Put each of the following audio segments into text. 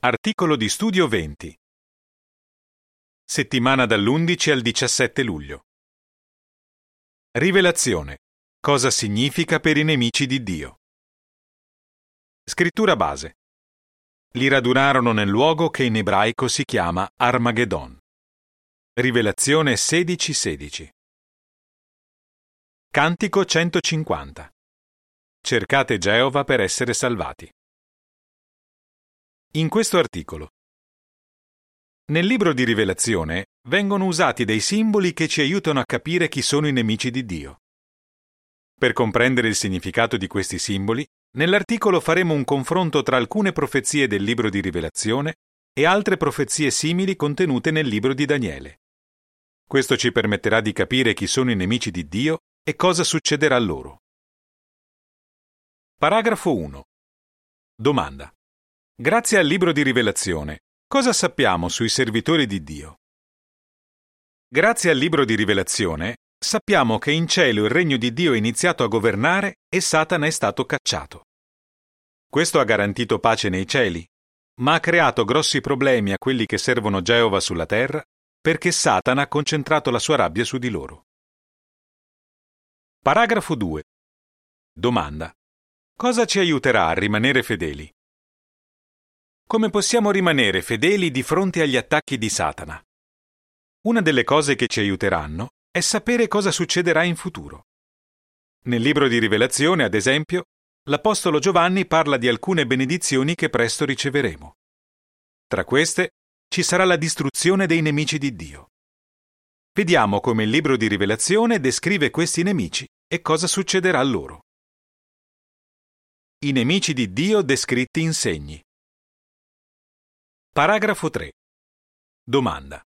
Articolo di studio 20. Settimana dall'11 al 17 luglio. Rivelazione. Cosa significa per i nemici di Dio? Scrittura base. Li radunarono nel luogo che in ebraico si chiama Armageddon. Rivelazione 16:16. 16. Cantico 150. Cercate Geova per essere salvati. In questo articolo. Nel libro di Rivelazione vengono usati dei simboli che ci aiutano a capire chi sono i nemici di Dio. Per comprendere il significato di questi simboli, nell'articolo faremo un confronto tra alcune profezie del libro di Rivelazione e altre profezie simili contenute nel libro di Daniele. Questo ci permetterà di capire chi sono i nemici di Dio e cosa succederà loro. Paragrafo 1. Domanda. Grazie al libro di Rivelazione, cosa sappiamo sui servitori di Dio? Grazie al libro di Rivelazione, sappiamo che in cielo il regno di Dio è iniziato a governare e Satana è stato cacciato. Questo ha garantito pace nei cieli, ma ha creato grossi problemi a quelli che servono Geova sulla terra perché Satana ha concentrato la sua rabbia su di loro. Paragrafo 2. Domanda. Cosa ci aiuterà a rimanere fedeli? Come possiamo rimanere fedeli di fronte agli attacchi di Satana? Una delle cose che ci aiuteranno è sapere cosa succederà in futuro. Nel libro di Rivelazione, ad esempio, l'Apostolo Giovanni parla di alcune benedizioni che presto riceveremo. Tra queste ci sarà la distruzione dei nemici di Dio. Vediamo come il libro di Rivelazione descrive questi nemici e cosa succederà a loro. I nemici di Dio descritti in segni. Paragrafo 3. Domanda.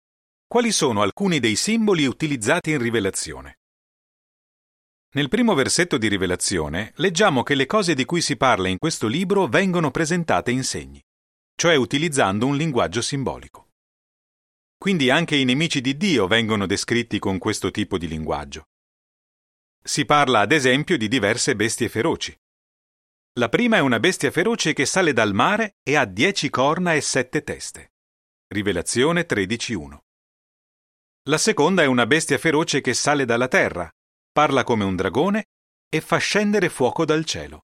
Quali sono alcuni dei simboli utilizzati in Rivelazione? Nel primo versetto di Rivelazione leggiamo che le cose di cui si parla in questo libro vengono presentate in segni, cioè utilizzando un linguaggio simbolico. Quindi anche i nemici di Dio vengono descritti con questo tipo di linguaggio. Si parla ad esempio di diverse bestie feroci. La prima è una bestia feroce che sale dal mare e ha dieci corna e sette teste. Rivelazione 13.1. La seconda è una bestia feroce che sale dalla terra, parla come un dragone e fa scendere fuoco dal cielo.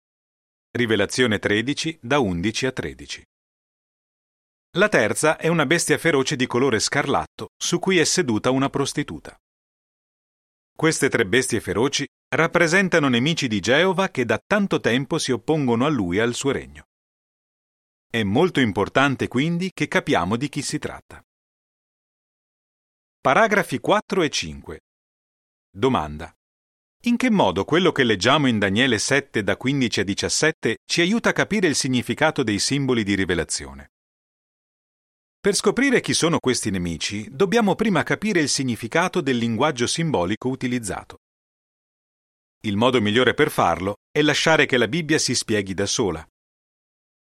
Rivelazione 13 da 11 a 13. La terza è una bestia feroce di colore scarlatto su cui è seduta una prostituta. Queste tre bestie feroci rappresentano nemici di Geova che da tanto tempo si oppongono a lui e al suo regno. È molto importante quindi che capiamo di chi si tratta. Paragrafi 4 e 5. Domanda. In che modo quello che leggiamo in Daniele 7 da 15 a 17 ci aiuta a capire il significato dei simboli di rivelazione? Per scoprire chi sono questi nemici, dobbiamo prima capire il significato del linguaggio simbolico utilizzato. Il modo migliore per farlo è lasciare che la Bibbia si spieghi da sola.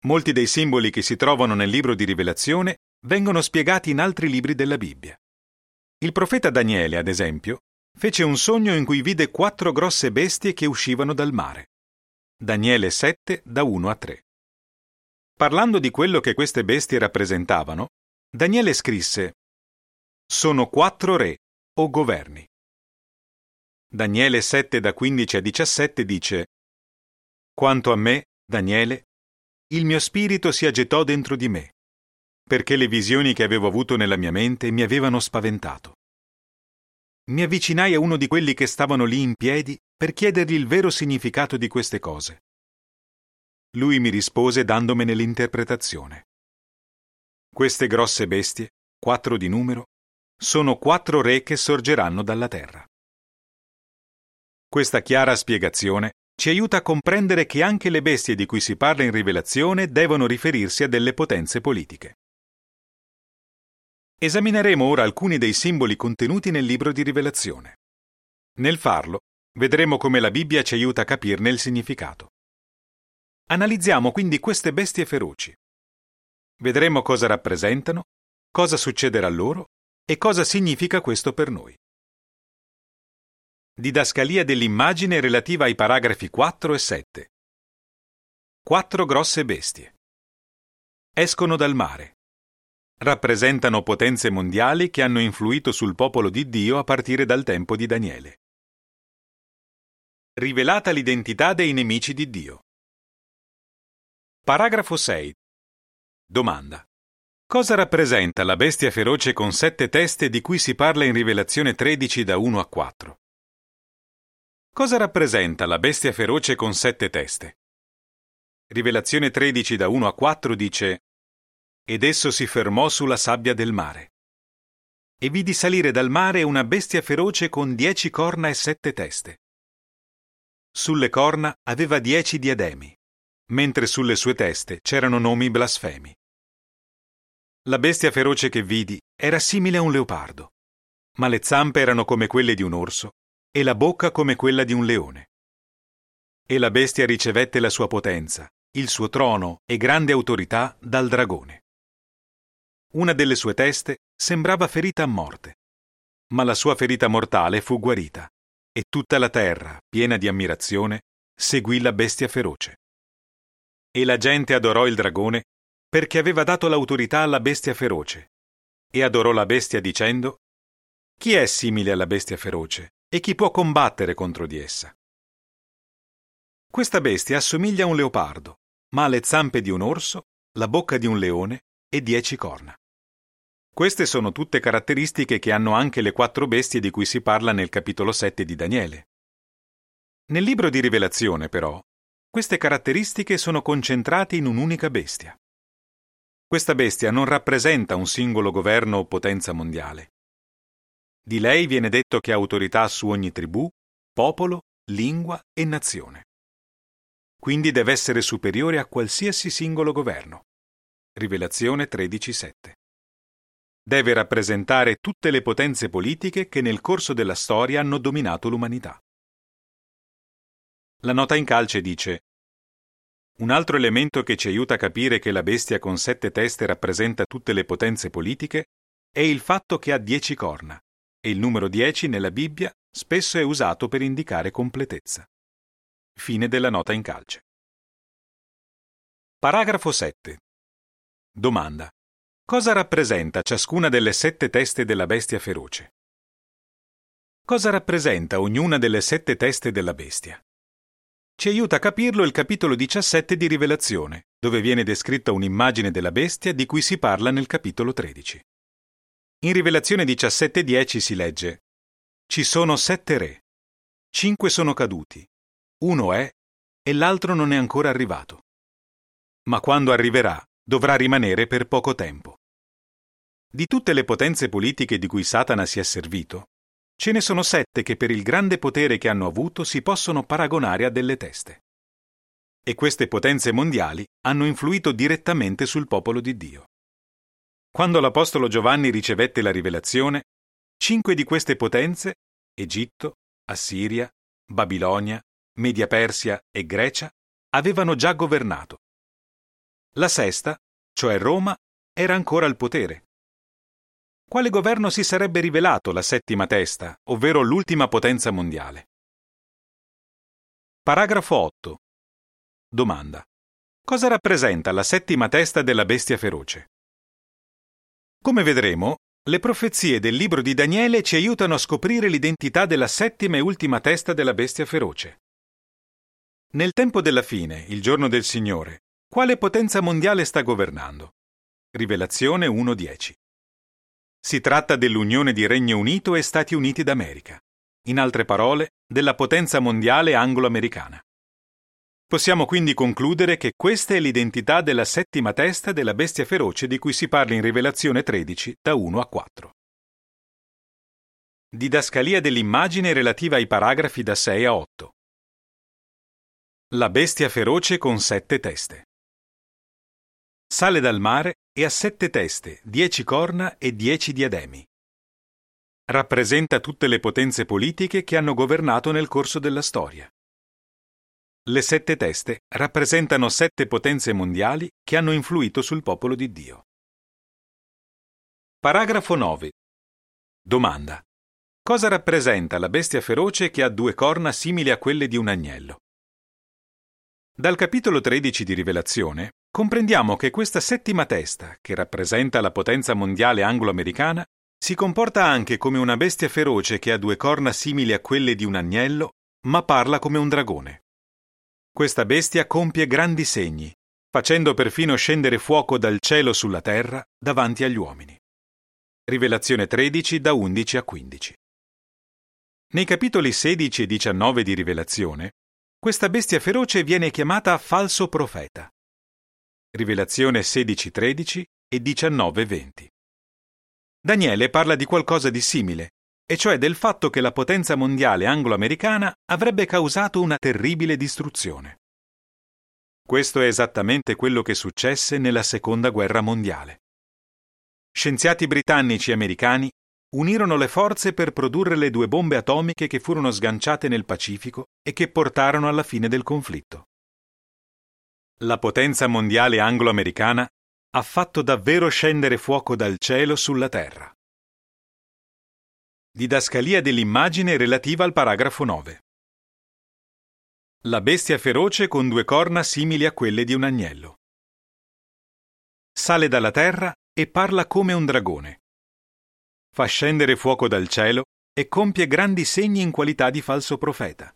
Molti dei simboli che si trovano nel libro di Rivelazione vengono spiegati in altri libri della Bibbia. Il profeta Daniele, ad esempio, fece un sogno in cui vide quattro grosse bestie che uscivano dal mare. Daniele 7 da 1 a 3. Parlando di quello che queste bestie rappresentavano, Daniele scrisse Sono quattro re o governi. Daniele 7 da 15 a 17 dice Quanto a me, Daniele, il mio spirito si agitò dentro di me, perché le visioni che avevo avuto nella mia mente mi avevano spaventato. Mi avvicinai a uno di quelli che stavano lì in piedi per chiedergli il vero significato di queste cose. Lui mi rispose dandomene l'interpretazione. Queste grosse bestie, quattro di numero, sono quattro re che sorgeranno dalla terra. Questa chiara spiegazione ci aiuta a comprendere che anche le bestie di cui si parla in Rivelazione devono riferirsi a delle potenze politiche. Esamineremo ora alcuni dei simboli contenuti nel libro di Rivelazione. Nel farlo, vedremo come la Bibbia ci aiuta a capirne il significato. Analizziamo quindi queste bestie feroci. Vedremo cosa rappresentano, cosa succederà loro e cosa significa questo per noi. Didascalia dell'immagine relativa ai paragrafi 4 e 7. Quattro grosse bestie. escono dal mare. Rappresentano potenze mondiali che hanno influito sul popolo di Dio a partire dal tempo di Daniele. Rivelata l'identità dei nemici di Dio. Paragrafo 6. Domanda. Cosa rappresenta la bestia feroce con sette teste di cui si parla in Rivelazione 13 da 1 a 4? Cosa rappresenta la bestia feroce con sette teste? Rivelazione 13 da 1 a 4 dice Ed esso si fermò sulla sabbia del mare. E vidi salire dal mare una bestia feroce con dieci corna e sette teste. Sulle corna aveva dieci diademi, mentre sulle sue teste c'erano nomi blasfemi. La bestia feroce che vidi era simile a un leopardo, ma le zampe erano come quelle di un orso e la bocca come quella di un leone. E la bestia ricevette la sua potenza, il suo trono e grande autorità dal dragone. Una delle sue teste sembrava ferita a morte, ma la sua ferita mortale fu guarita, e tutta la terra, piena di ammirazione, seguì la bestia feroce. E la gente adorò il dragone perché aveva dato l'autorità alla bestia feroce, e adorò la bestia dicendo, Chi è simile alla bestia feroce? E chi può combattere contro di essa. Questa bestia assomiglia a un leopardo, ma ha le zampe di un orso, la bocca di un leone e dieci corna. Queste sono tutte caratteristiche che hanno anche le quattro bestie di cui si parla nel capitolo 7 di Daniele. Nel libro di Rivelazione, però, queste caratteristiche sono concentrate in un'unica bestia. Questa bestia non rappresenta un singolo governo o potenza mondiale, di lei viene detto che ha autorità su ogni tribù, popolo, lingua e nazione. Quindi deve essere superiore a qualsiasi singolo governo. Rivelazione 13.7. Deve rappresentare tutte le potenze politiche che nel corso della storia hanno dominato l'umanità. La nota in calce dice un altro elemento che ci aiuta a capire che la bestia con sette teste rappresenta tutte le potenze politiche è il fatto che ha dieci corna e il numero 10 nella Bibbia spesso è usato per indicare completezza. Fine della nota in calce. Paragrafo 7. Domanda. Cosa rappresenta ciascuna delle sette teste della bestia feroce? Cosa rappresenta ognuna delle sette teste della bestia? Ci aiuta a capirlo il capitolo 17 di Rivelazione, dove viene descritta un'immagine della bestia di cui si parla nel capitolo 13. In Rivelazione 17.10 si legge Ci sono sette re, cinque sono caduti, uno è e l'altro non è ancora arrivato. Ma quando arriverà dovrà rimanere per poco tempo. Di tutte le potenze politiche di cui Satana si è servito, ce ne sono sette che per il grande potere che hanno avuto si possono paragonare a delle teste. E queste potenze mondiali hanno influito direttamente sul popolo di Dio. Quando l'Apostolo Giovanni ricevette la rivelazione, cinque di queste potenze, Egitto, Assiria, Babilonia, Media Persia e Grecia, avevano già governato. La sesta, cioè Roma, era ancora al potere. Quale governo si sarebbe rivelato la settima testa, ovvero l'ultima potenza mondiale? Paragrafo 8. Domanda. Cosa rappresenta la settima testa della bestia feroce? Come vedremo, le profezie del libro di Daniele ci aiutano a scoprire l'identità della settima e ultima testa della bestia feroce. Nel tempo della fine, il giorno del Signore, quale potenza mondiale sta governando? Rivelazione 1.10. Si tratta dell'unione di Regno Unito e Stati Uniti d'America, in altre parole, della potenza mondiale anglo-americana. Possiamo quindi concludere che questa è l'identità della settima testa della bestia feroce di cui si parla in Rivelazione 13 da 1 a 4. Didascalia dell'immagine relativa ai paragrafi da 6 a 8. La bestia feroce con sette teste. Sale dal mare e ha sette teste, dieci corna e dieci diademi. Rappresenta tutte le potenze politiche che hanno governato nel corso della storia. Le sette teste rappresentano sette potenze mondiali che hanno influito sul popolo di Dio. Paragrafo 9. Domanda. Cosa rappresenta la bestia feroce che ha due corna simili a quelle di un agnello? Dal capitolo 13 di Rivelazione comprendiamo che questa settima testa, che rappresenta la potenza mondiale anglo-americana, si comporta anche come una bestia feroce che ha due corna simili a quelle di un agnello, ma parla come un dragone. Questa bestia compie grandi segni, facendo perfino scendere fuoco dal cielo sulla terra davanti agli uomini. Rivelazione 13 da 11 a 15. Nei capitoli 16 e 19 di Rivelazione, questa bestia feroce viene chiamata falso profeta. Rivelazione 16-13 e 19-20. Daniele parla di qualcosa di simile, e cioè del fatto che la potenza mondiale anglo-americana avrebbe causato una terribile distruzione. Questo è esattamente quello che successe nella Seconda Guerra Mondiale. Scienziati britannici e americani unirono le forze per produrre le due bombe atomiche che furono sganciate nel Pacifico e che portarono alla fine del conflitto. La potenza mondiale anglo-americana ha fatto davvero scendere fuoco dal cielo sulla terra. Didascalia dell'immagine relativa al paragrafo 9. La bestia feroce con due corna simili a quelle di un agnello. Sale dalla terra e parla come un dragone fa scendere fuoco dal cielo e compie grandi segni in qualità di falso profeta.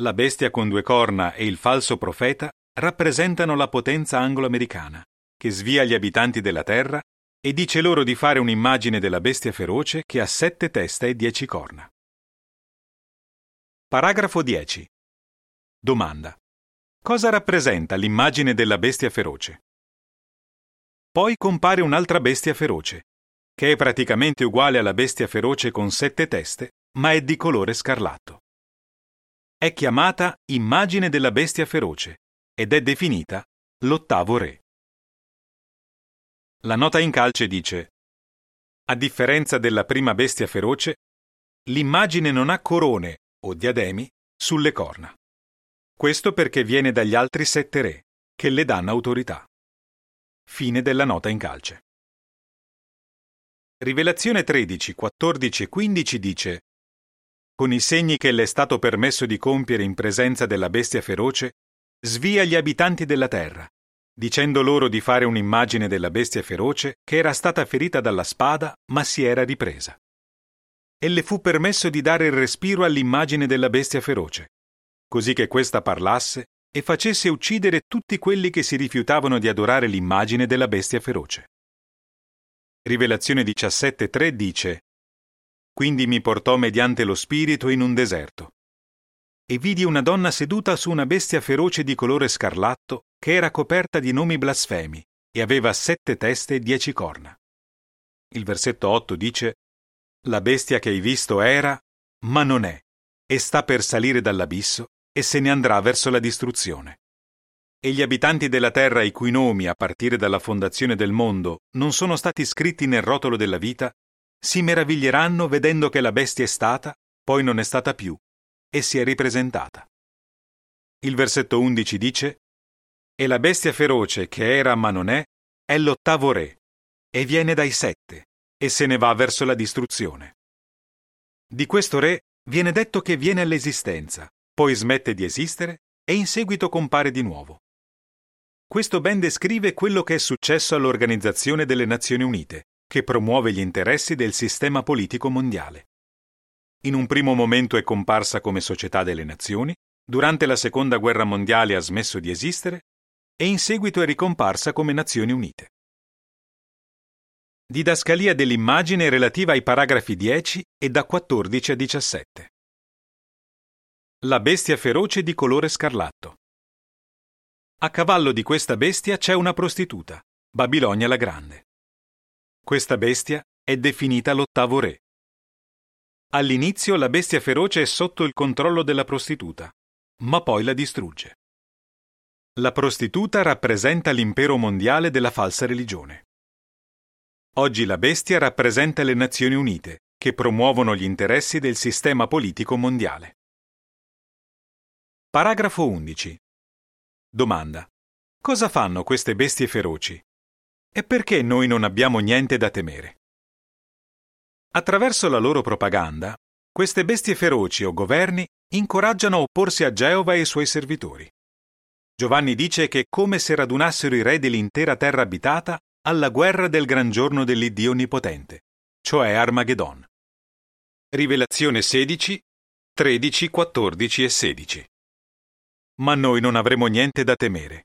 La bestia con due corna e il falso profeta rappresentano la potenza anglo-americana, che svia gli abitanti della terra e dice loro di fare un'immagine della bestia feroce che ha sette teste e dieci corna. Paragrafo 10. Domanda. Cosa rappresenta l'immagine della bestia feroce? Poi compare un'altra bestia feroce, che è praticamente uguale alla bestia feroce con sette teste, ma è di colore scarlatto. È chiamata immagine della bestia feroce ed è definita l'ottavo re. La nota in calce dice A differenza della prima bestia feroce, l'immagine non ha corone o diademi sulle corna. Questo perché viene dagli altri sette re, che le danno autorità. Fine della nota in calce. Rivelazione 13, 14 e 15 dice Con i segni che le è stato permesso di compiere in presenza della bestia feroce, svia gli abitanti della terra, dicendo loro di fare un'immagine della bestia feroce che era stata ferita dalla spada ma si era ripresa. E le fu permesso di dare il respiro all'immagine della bestia feroce, così che questa parlasse e facesse uccidere tutti quelli che si rifiutavano di adorare l'immagine della bestia feroce. Rivelazione 17.3 dice Quindi mi portò mediante lo Spirito in un deserto. E vidi una donna seduta su una bestia feroce di colore scarlatto che era coperta di nomi blasfemi e aveva sette teste e dieci corna. Il versetto 8 dice La bestia che hai visto era, ma non è, e sta per salire dall'abisso e se ne andrà verso la distruzione e gli abitanti della terra i cui nomi, a partire dalla fondazione del mondo, non sono stati scritti nel rotolo della vita, si meraviglieranno vedendo che la bestia è stata, poi non è stata più, e si è ripresentata. Il versetto 11 dice, E la bestia feroce che era ma non è, è l'ottavo re, e viene dai sette, e se ne va verso la distruzione. Di questo re viene detto che viene all'esistenza, poi smette di esistere e in seguito compare di nuovo. Questo ben descrive quello che è successo all'Organizzazione delle Nazioni Unite, che promuove gli interessi del sistema politico mondiale. In un primo momento è comparsa come Società delle Nazioni, durante la Seconda Guerra Mondiale ha smesso di esistere e in seguito è ricomparsa come Nazioni Unite. Didascalia dell'immagine relativa ai paragrafi 10 e da 14 a 17. La bestia feroce di colore scarlatto. A cavallo di questa bestia c'è una prostituta, Babilonia la Grande. Questa bestia è definita l'ottavo re. All'inizio la bestia feroce è sotto il controllo della prostituta, ma poi la distrugge. La prostituta rappresenta l'impero mondiale della falsa religione. Oggi la bestia rappresenta le Nazioni Unite, che promuovono gli interessi del sistema politico mondiale. Paragrafo 11. Domanda. Cosa fanno queste bestie feroci? E perché noi non abbiamo niente da temere? Attraverso la loro propaganda, queste bestie feroci o governi incoraggiano a opporsi a Geova e ai suoi servitori. Giovanni dice che è come se radunassero i re dell'intera terra abitata alla guerra del gran giorno dell'Iddio Onnipotente, cioè Armageddon. Rivelazione 16, 13, 14 e 16. Ma noi non avremo niente da temere.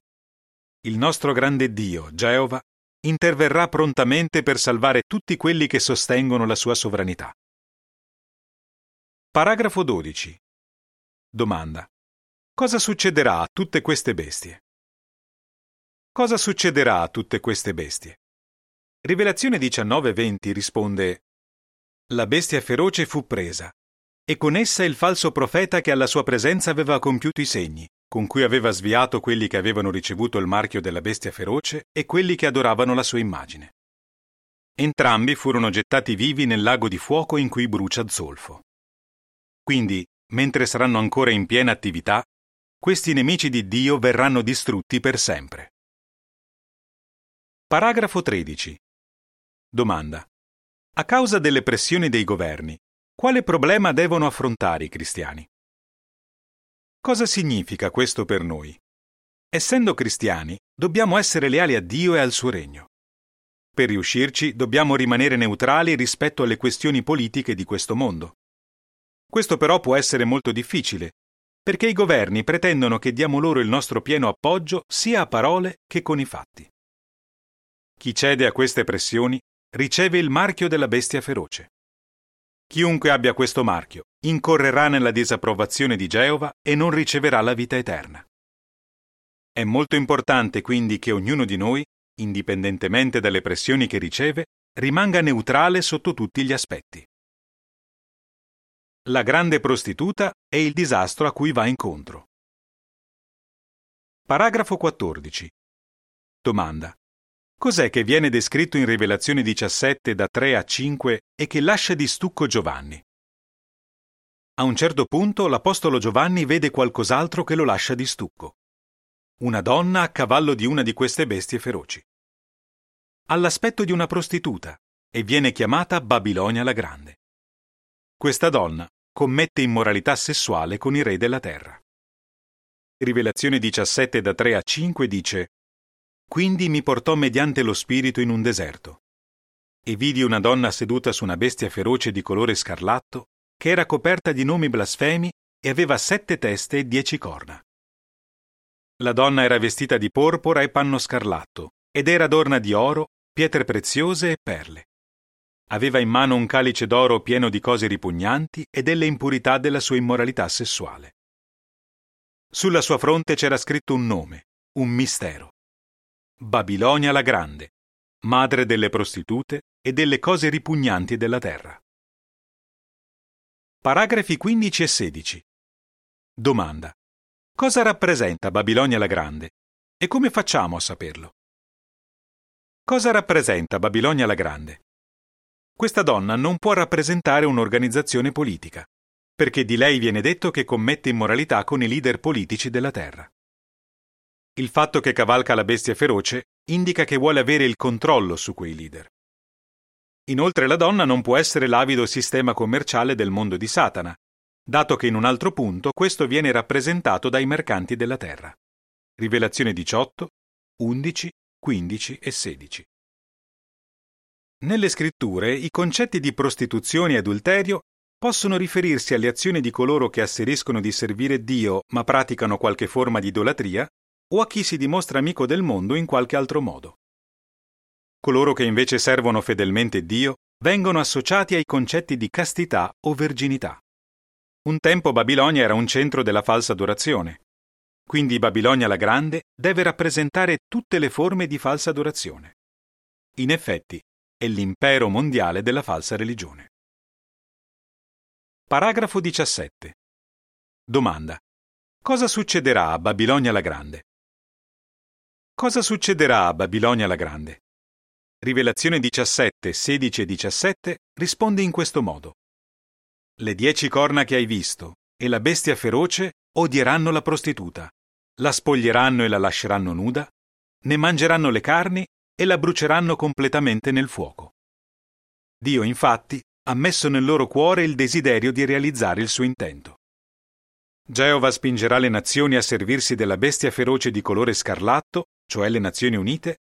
Il nostro grande Dio, Geova, interverrà prontamente per salvare tutti quelli che sostengono la sua sovranità. Paragrafo 12. Domanda. Cosa succederà a tutte queste bestie? Cosa succederà a tutte queste bestie? Rivelazione 19:20 risponde La bestia feroce fu presa, e con essa il falso profeta che alla sua presenza aveva compiuto i segni, con cui aveva sviato quelli che avevano ricevuto il marchio della bestia feroce e quelli che adoravano la sua immagine. Entrambi furono gettati vivi nel lago di fuoco in cui brucia zolfo. Quindi, mentre saranno ancora in piena attività, questi nemici di Dio verranno distrutti per sempre. Paragrafo 13. Domanda. A causa delle pressioni dei governi, quale problema devono affrontare i cristiani? Cosa significa questo per noi? Essendo cristiani, dobbiamo essere leali a Dio e al suo regno. Per riuscirci dobbiamo rimanere neutrali rispetto alle questioni politiche di questo mondo. Questo però può essere molto difficile, perché i governi pretendono che diamo loro il nostro pieno appoggio sia a parole che con i fatti. Chi cede a queste pressioni riceve il marchio della bestia feroce. Chiunque abbia questo marchio incorrerà nella disapprovazione di Geova e non riceverà la vita eterna. È molto importante quindi che ognuno di noi, indipendentemente dalle pressioni che riceve, rimanga neutrale sotto tutti gli aspetti. La grande prostituta è il disastro a cui va incontro. Paragrafo 14. Domanda. Cos'è che viene descritto in Rivelazione 17 da 3 a 5 e che lascia di stucco Giovanni? A un certo punto l'Apostolo Giovanni vede qualcos'altro che lo lascia di stucco. Una donna a cavallo di una di queste bestie feroci. Ha l'aspetto di una prostituta e viene chiamata Babilonia la Grande. Questa donna commette immoralità sessuale con i re della terra. Rivelazione 17 da 3 a 5 dice quindi mi portò mediante lo spirito in un deserto. E vidi una donna seduta su una bestia feroce di colore scarlatto, che era coperta di nomi blasfemi e aveva sette teste e dieci corna. La donna era vestita di porpora e panno scarlatto, ed era adorna di oro, pietre preziose e perle. Aveva in mano un calice d'oro pieno di cose ripugnanti e delle impurità della sua immoralità sessuale. Sulla sua fronte c'era scritto un nome, un mistero. Babilonia la Grande, madre delle prostitute e delle cose ripugnanti della terra. Paragrafi 15 e 16. Domanda. Cosa rappresenta Babilonia la Grande e come facciamo a saperlo? Cosa rappresenta Babilonia la Grande? Questa donna non può rappresentare un'organizzazione politica, perché di lei viene detto che commette immoralità con i leader politici della terra. Il fatto che cavalca la bestia feroce indica che vuole avere il controllo su quei leader. Inoltre la donna non può essere l'avido sistema commerciale del mondo di Satana, dato che in un altro punto questo viene rappresentato dai mercanti della terra. Rivelazione 18, 11, 15 e 16. Nelle scritture i concetti di prostituzione e adulterio possono riferirsi alle azioni di coloro che asseriscono di servire Dio ma praticano qualche forma di idolatria o a chi si dimostra amico del mondo in qualche altro modo. Coloro che invece servono fedelmente Dio vengono associati ai concetti di castità o verginità. Un tempo Babilonia era un centro della falsa adorazione. Quindi Babilonia la Grande deve rappresentare tutte le forme di falsa adorazione. In effetti, è l'impero mondiale della falsa religione. Paragrafo 17. Domanda. Cosa succederà a Babilonia la Grande? Cosa succederà a Babilonia la Grande? Rivelazione 17, 16 e 17 risponde in questo modo. Le dieci corna che hai visto e la bestia feroce odieranno la prostituta, la spoglieranno e la lasceranno nuda, ne mangeranno le carni e la bruceranno completamente nel fuoco. Dio infatti ha messo nel loro cuore il desiderio di realizzare il suo intento. Geova spingerà le nazioni a servirsi della bestia feroce di colore scarlatto, cioè le Nazioni Unite,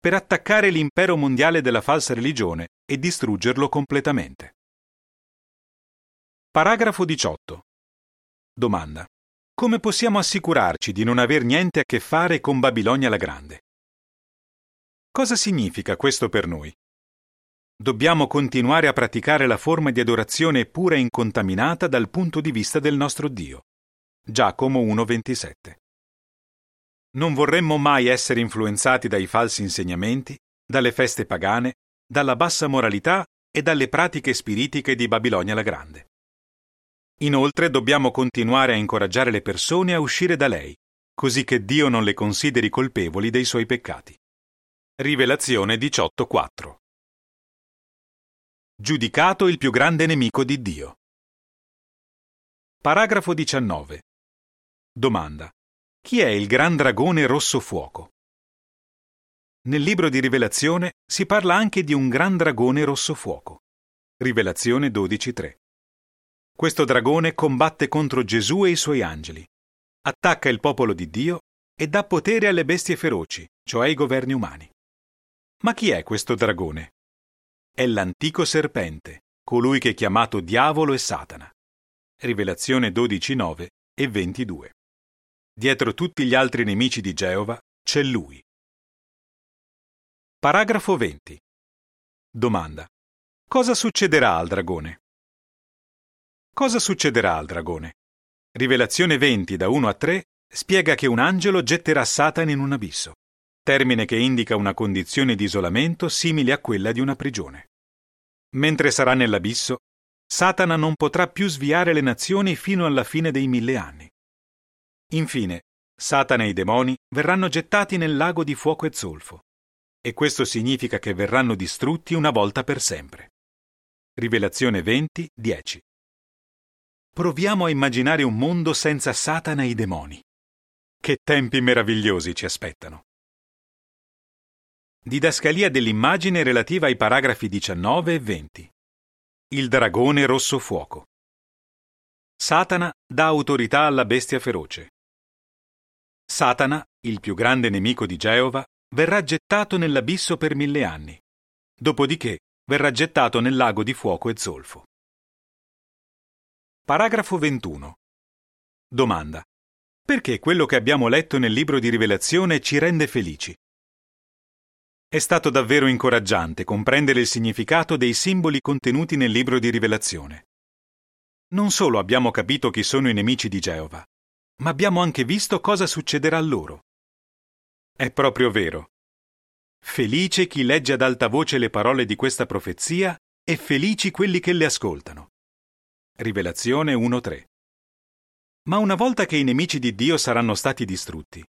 per attaccare l'impero mondiale della falsa religione e distruggerlo completamente. Paragrafo 18. Domanda. Come possiamo assicurarci di non aver niente a che fare con Babilonia la Grande? Cosa significa questo per noi? Dobbiamo continuare a praticare la forma di adorazione pura e incontaminata dal punto di vista del nostro Dio. Giacomo 1:27. Non vorremmo mai essere influenzati dai falsi insegnamenti, dalle feste pagane, dalla bassa moralità e dalle pratiche spiritiche di Babilonia la Grande. Inoltre dobbiamo continuare a incoraggiare le persone a uscire da lei, così che Dio non le consideri colpevoli dei suoi peccati. Rivelazione 18.4 Giudicato il più grande nemico di Dio. Paragrafo 19. Domanda. Chi è il gran dragone rosso fuoco? Nel libro di Rivelazione si parla anche di un gran dragone rosso fuoco. Rivelazione 12.3. Questo dragone combatte contro Gesù e i suoi angeli, attacca il popolo di Dio e dà potere alle bestie feroci, cioè ai governi umani. Ma chi è questo dragone? È l'antico serpente, colui che è chiamato diavolo e Satana. Rivelazione 12.9 e 22. Dietro tutti gli altri nemici di Geova c'è lui. Paragrafo 20. Domanda. Cosa succederà al dragone? Cosa succederà al dragone? Rivelazione 20 da 1 a 3 spiega che un angelo getterà Satana in un abisso, termine che indica una condizione di isolamento simile a quella di una prigione. Mentre sarà nell'abisso, Satana non potrà più sviare le nazioni fino alla fine dei mille anni. Infine, Satana e i demoni verranno gettati nel lago di fuoco e zolfo, e questo significa che verranno distrutti una volta per sempre. Rivelazione 20, 10. Proviamo a immaginare un mondo senza Satana e i demoni. Che tempi meravigliosi ci aspettano. Didascalia dell'immagine relativa ai paragrafi 19 e 20. Il dragone rosso fuoco. Satana dà autorità alla bestia feroce. Satana, il più grande nemico di Geova, verrà gettato nell'abisso per mille anni. Dopodiché verrà gettato nel lago di fuoco e zolfo. Paragrafo 21. Domanda. Perché quello che abbiamo letto nel libro di Rivelazione ci rende felici? È stato davvero incoraggiante comprendere il significato dei simboli contenuti nel libro di Rivelazione. Non solo abbiamo capito chi sono i nemici di Geova, ma abbiamo anche visto cosa succederà a loro. È proprio vero. Felice chi legge ad alta voce le parole di questa profezia e felici quelli che le ascoltano. Rivelazione 1.3. Ma una volta che i nemici di Dio saranno stati distrutti,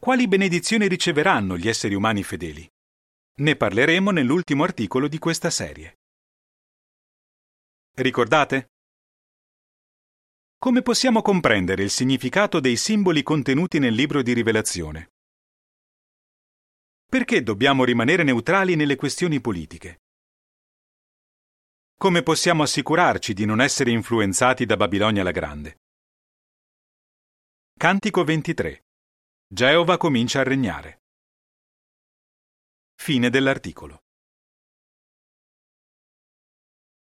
quali benedizioni riceveranno gli esseri umani fedeli? Ne parleremo nell'ultimo articolo di questa serie. Ricordate? Come possiamo comprendere il significato dei simboli contenuti nel libro di Rivelazione? Perché dobbiamo rimanere neutrali nelle questioni politiche? Come possiamo assicurarci di non essere influenzati da Babilonia la Grande? Cantico 23. Geova comincia a regnare. Fine dell'articolo.